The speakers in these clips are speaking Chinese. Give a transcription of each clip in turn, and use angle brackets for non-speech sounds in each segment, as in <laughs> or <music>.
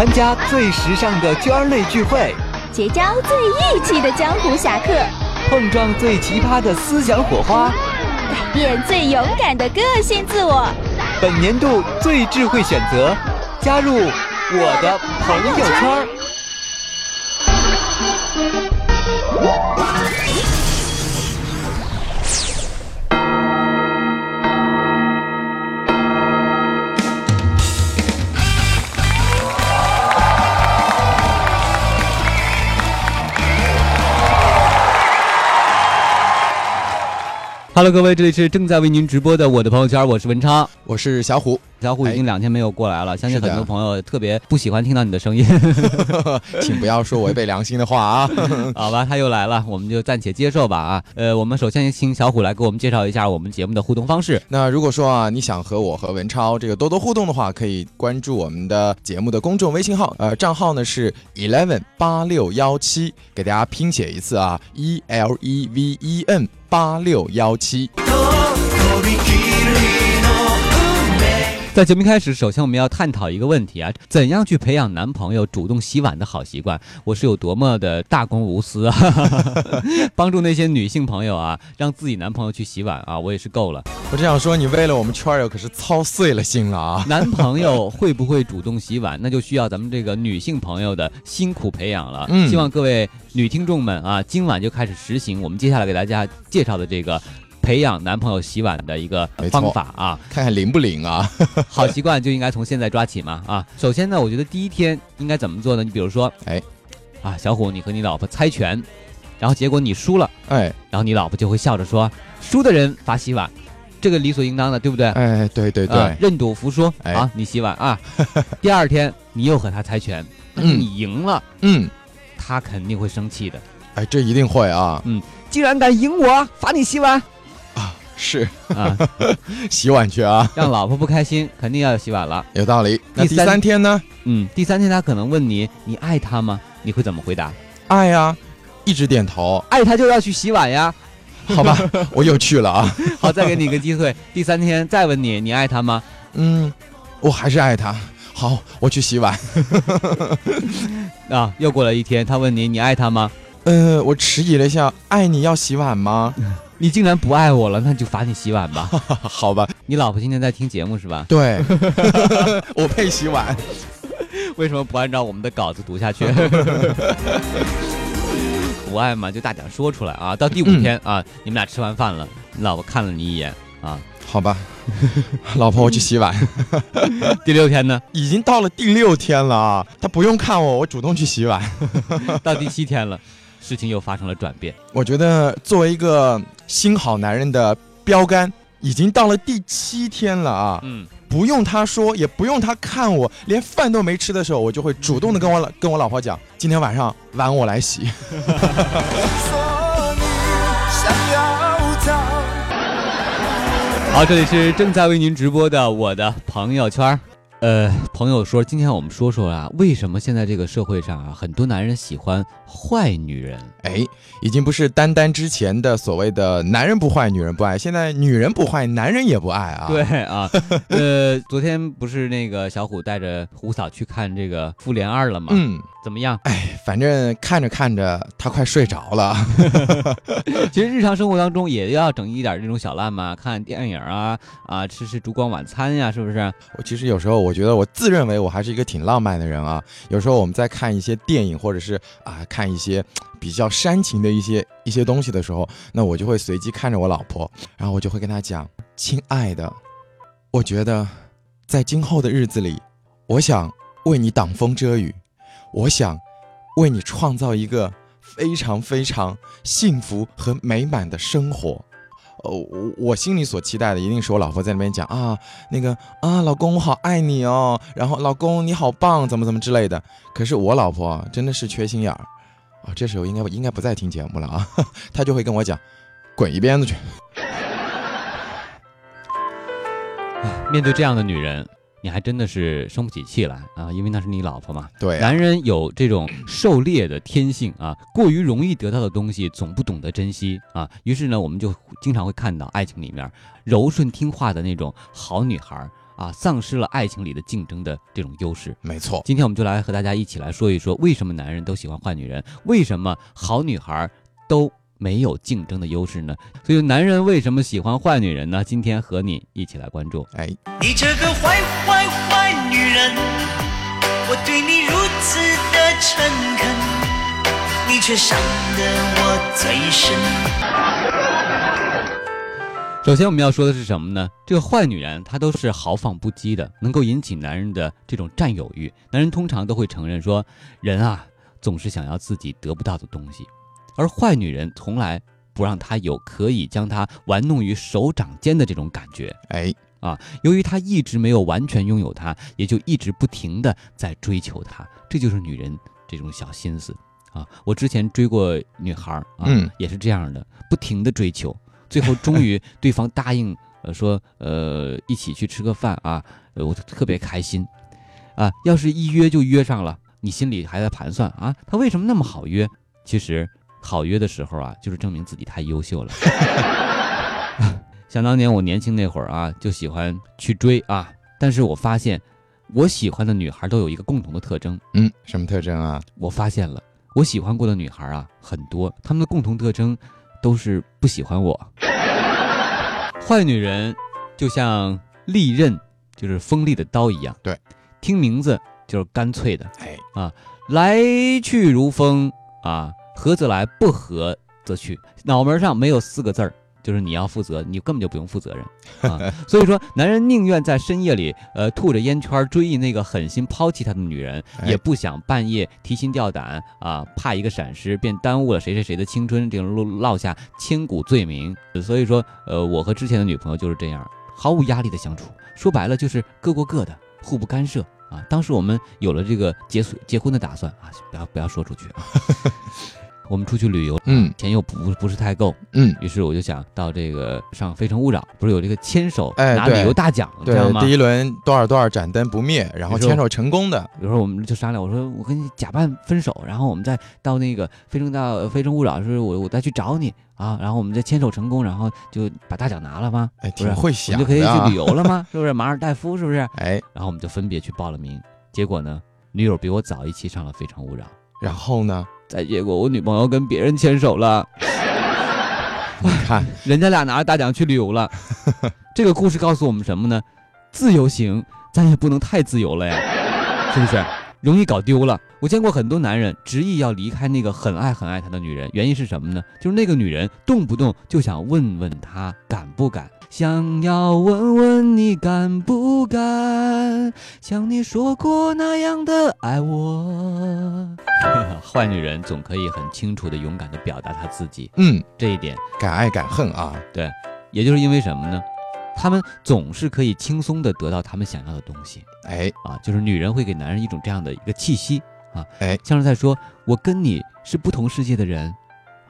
参加最时尚的圈内聚会，结交最义气的江湖侠客，碰撞最奇葩的思想火花，改变最勇敢的个性自我。本年度最智慧选择，加入我的朋友圈。Hello，各位，这里是正在为您直播的我的朋友圈，我是文昌，我是小虎。小虎已经两天没有过来了，相信很多朋友特别不喜欢听到你的声音，<laughs> <laughs> 请不要说违背良心的话啊！<laughs> 好吧，他又来了，我们就暂且接受吧啊。呃，我们首先请小虎来给我们介绍一下我们节目的互动方式。那如果说啊，你想和我和文超这个多多互动的话，可以关注我们的节目的公众微信号，呃，账号呢是 eleven 八六幺七，给大家拼写一次啊，e l e v e n 八六幺七。在节目开始，首先我们要探讨一个问题啊，怎样去培养男朋友主动洗碗的好习惯？我是有多么的大公无私啊！<laughs> 帮助那些女性朋友啊，让自己男朋友去洗碗啊，我也是够了。我只想说，你为了我们圈友可是操碎了心了啊！<laughs> <laughs> 男朋友会不会主动洗碗，那就需要咱们这个女性朋友的辛苦培养了。嗯，希望各位女听众们啊，今晚就开始实行我们接下来给大家介绍的这个。培养男朋友洗碗的一个方法啊，看看灵不灵啊？<laughs> 好习惯就应该从现在抓起嘛啊！<laughs> 首先呢，我觉得第一天应该怎么做呢？你比如说，哎，啊，小虎，你和你老婆猜拳，然后结果你输了，哎，然后你老婆就会笑着说，输的人罚洗碗，这个理所应当的，对不对？哎，对对对，认赌服输啊，你洗碗啊。<laughs> 第二天你又和他猜拳，你赢了，嗯，他肯定会生气的。哎，这一定会啊，嗯，既然敢赢我，罚你洗碗。是啊，<laughs> 洗碗去啊！让老婆不开心，<laughs> 肯定要洗碗了。有道理。那第三天呢？嗯，第三天他可能问你：“你爱他吗？”你会怎么回答？爱呀，一直点头。爱他就要去洗碗呀。<laughs> 好吧，我又去了啊。好，再给你一个机会。第三天再问你：“你爱他吗？”嗯，我还是爱他。好，我去洗碗。啊，又过了一天，他问你：“你爱他吗？”呃，我迟疑了一下。爱你要洗碗吗？<laughs> 你竟然不爱我了，那就罚你洗碗吧。<laughs> 好吧，你老婆今天在听节目是吧？对，<laughs> 我配洗碗。为什么不按照我们的稿子读下去？不爱嘛，就大胆说出来啊！到第五天啊，你们俩吃完饭了，你老婆看了你一眼啊。好吧，老婆，我去洗碗。第六天呢？已经到了第六天了啊，他不用看我，我主动去洗碗。到第七天了。事情又发生了转变。我觉得作为一个新好男人的标杆，已经到了第七天了啊！嗯，不用他说，也不用他看我，连饭都没吃的时候，我就会主动的跟我老 <laughs> 跟我老婆讲，今天晚上碗我来洗。<laughs> 好，这里是正在为您直播的我的朋友圈。呃，朋友说，今天我们说说啊，为什么现在这个社会上啊，很多男人喜欢坏女人？哎，已经不是单单之前的所谓的男人不坏，女人不爱，现在女人不坏，男人也不爱啊。对啊，<laughs> 呃，昨天不是那个小虎带着胡嫂去看这个《复联二》了吗？嗯。怎么样？哎，反正看着看着，他快睡着了。<laughs> 其实日常生活当中也要整一点这种小烂嘛，看电影啊啊，吃吃烛光晚餐呀，是不是？我其实有时候我我觉得我自认为我还是一个挺浪漫的人啊。有时候我们在看一些电影，或者是啊看一些比较煽情的一些一些东西的时候，那我就会随机看着我老婆，然后我就会跟她讲：“亲爱的，我觉得在今后的日子里，我想为你挡风遮雨。”我想为你创造一个非常非常幸福和美满的生活。呃，我我心里所期待的一定是我老婆在那边讲啊，那个啊，老公我好爱你哦，然后老公你好棒，怎么怎么之类的。可是我老婆真的是缺心眼儿啊，这时候应该应该不再听节目了啊，<laughs> 她就会跟我讲，滚一边子去。面对这样的女人。你还真的是生不起气来啊，因为那是你老婆嘛。对，男人有这种狩猎的天性啊，过于容易得到的东西总不懂得珍惜啊。于是呢，我们就经常会看到爱情里面柔顺听话的那种好女孩啊，丧失了爱情里的竞争的这种优势。没错，今天我们就来和大家一起来说一说，为什么男人都喜欢坏女人？为什么好女孩都没有竞争的优势呢？所以男人为什么喜欢坏女人呢？今天和你一起来关注。哎，你这个坏坏坏女人，我对你如此的诚恳，你却伤得我最深。首先我们要说的是什么呢？这个坏女人她都是豪放不羁的，能够引起男人的这种占有欲。男人通常都会承认说，人啊总是想要自己得不到的东西，而坏女人从来不让他有可以将他玩弄于手掌间的这种感觉。哎，啊由于他一直没有完全拥有她，也就一直不停的在追求她，这就是女人这种小心思啊。我之前追过女孩儿啊，嗯也是这样的，不停的追求，最后终于 <laughs> 对方答应，呃说呃一起去吃个饭啊，呃我特别开心，啊，要是一约就约上了，你心里还在盘算啊，他为什么那么好约？其实好约的时候啊，就是证明自己太优秀了。<laughs> 想当年我年轻那会儿啊，就喜欢去追啊，但是我发现我喜欢的女孩都有一个共同的特征，嗯，什么特征啊？我发现了，我喜欢过的女孩啊很多，她们的共同特征都是不喜欢我。<laughs> 坏女人就像利刃，就是锋利的刀一样，对，听名字就是干脆的，哎啊，来去如风啊，合则来，不合则去。脑门上没有四个字儿，就是你要负责，你根本就不用负责任 <laughs> 啊。所以说，男人宁愿在深夜里，呃，吐着烟圈追忆那个狠心抛弃他的女人，哎也不想半夜提心吊胆啊，怕一个闪失便耽误了谁谁谁的青春，这种落落下千古罪名。所以说，呃，我和之前的女朋友就是这样，毫无压力的相处，说白了就是各过各的，互不干涉。啊，当时我们有了这个结束结婚的打算啊，不要不要说出去啊。<laughs> 我们出去旅游，嗯钱又不不是太够，嗯，于是我就想到这个上《非诚勿扰》，不是有这个牵手拿旅游大奖，知对道，吗？第一轮多少多少盏灯不灭，然后牵手成功的，比如说我们就商量，我说我跟你假扮分手，然后我们再到那个非诚到非诚勿扰，是我我再去找你啊，然后我们再牵手成功，然后就把大奖拿了吗？哎，不会我想们就可以去旅游了吗？<laughs> 是不是？马尔代夫是不是？哎，然后我们就分别去报了名，结果呢，女友比我早一期上了《非诚勿扰》。然后呢？再结果我女朋友跟别人牵手了，<laughs> 你看，<laughs> 人家俩拿着大奖去旅游了。<laughs> 这个故事告诉我们什么呢？自由行咱也不能太自由了呀，是不是？容易搞丢了。我见过很多男人执意要离开那个很爱很爱他的女人，原因是什么呢？就是那个女人动不动就想问问他敢不敢，想要问问你敢不敢，像你说过那样的爱我。<laughs> 坏女人总可以很清楚的、勇敢的表达她自己，嗯，这一点。敢爱敢恨啊，对。也就是因为什么呢？他们总是可以轻松的得到他们想要的东西。哎，啊，就是女人会给男人一种这样的一个气息。啊，哎。像是在说我跟你是不同世界的人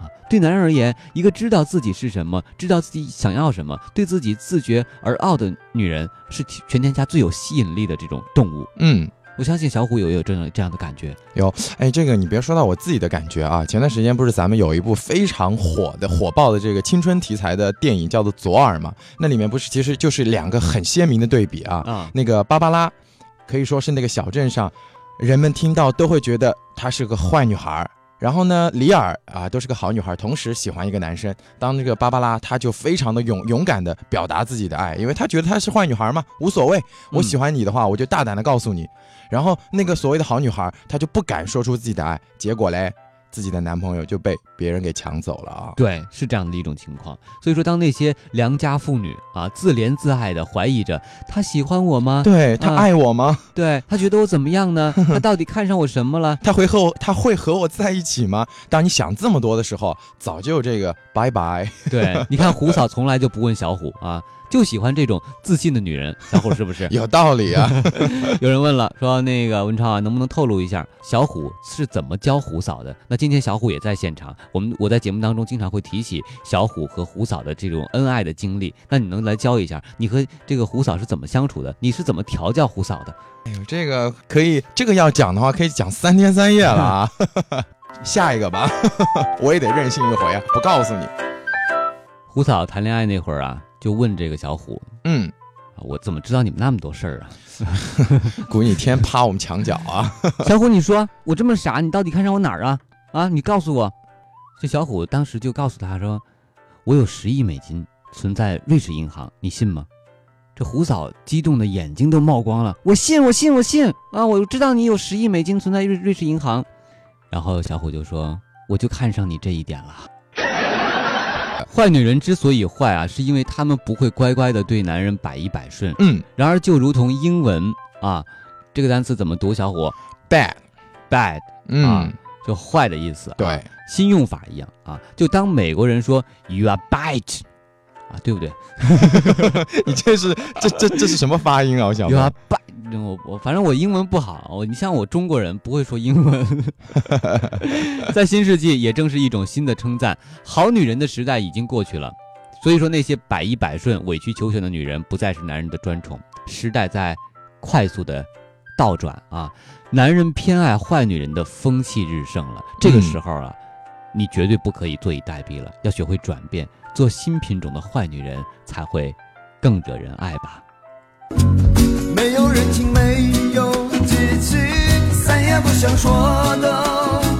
啊。对男人而言，一个知道自己是什么，知道自己想要什么，对自己自觉而傲的女人，是全天下最有吸引力的这种动物。嗯。我相信小虎有有这样这样的感觉。有哎，这个你别说到我自己的感觉啊！前段时间不是咱们有一部非常火的、火爆的这个青春题材的电影，叫做《左耳》嘛？那里面不是其实就是两个很鲜明的对比啊。啊，那个芭芭拉，可以说是那个小镇上人们听到都会觉得她是个坏女孩儿。然后呢，里尔啊都是个好女孩，同时喜欢一个男生。当那个芭芭拉，她就非常的勇勇敢的表达自己的爱，因为她觉得她是坏女孩嘛，无所谓，我喜欢你的话，我就大胆的告诉你。然后那个所谓的好女孩，她就不敢说出自己的爱，结果嘞，自己的男朋友就被别人给抢走了啊。对，是这样的一种情况。所以说，当那些良家妇女啊自怜自爱的怀疑着他喜欢我吗？对她啊爱我吗？对他觉得我怎么样呢？<laughs> 他到底看上我什么了？他会和我，他会和我在一起吗？当你想这么多的时候，早就这个拜拜。对，你看胡嫂从来就不问小虎啊，就喜欢这种自信的女人。小虎是不是？<laughs> 有道理啊。<laughs> 有人问了，说那个文超啊，能不能透露一下小虎是怎么教虎嫂的？那今天小虎也在现场，我们我在节目当中经常会提起小虎和虎嫂的这种恩爱的经历。那你能来教一下，你和这个虎嫂是怎么相处的？你是怎么调教虎嫂的？哎呦，这个可以，这个要讲的话可以讲三天三夜了啊。<laughs> 下一个吧，我也得任性一回啊，不告诉你。虎嫂谈恋爱那会儿啊，就问这个小虎嗯，我怎么知道你们那么多事儿啊？<laughs> 估计你天天趴我们墙角啊。<laughs> 小虎，你说我这么傻，你到底看上我哪儿啊？啊，你告诉我。这小虎当时就告诉他说：“我有十亿美金存在瑞士银行，你信吗？”这胡嫂激动的眼睛都冒光了，我信，我信，我信啊！我知道你有十亿美金存在瑞瑞士银行。然后小虎就说：“我就看上你这一点了。”坏女人之所以坏啊，是因为她们不会乖乖的对男人百依百顺。嗯然而，就如同英文啊，这个单词怎么读？小伙，bad，，bad 嗯，啊就坏的意思、啊。对，新用法一样啊，就当美国人说 you are bad 啊，对不对 <laughs> 你这是这这这是什么发音啊？我想？you are。bad，我我反正我英文不好，我你像我中国人不会说英文，<laughs> 在新世纪也正是一种新的称赞，好女人的时代已经过去了，所以说那些百依百顺、委曲求全的女人不再是男人的专宠，时代在快速的倒转啊，男人偏爱坏女人的风气日盛了，这个时候啊，你绝对不可以坐以待毙了，要学会转变，做新品种的坏女人才会更惹人爱吧。没有人情，没有激情，谁也不想说的。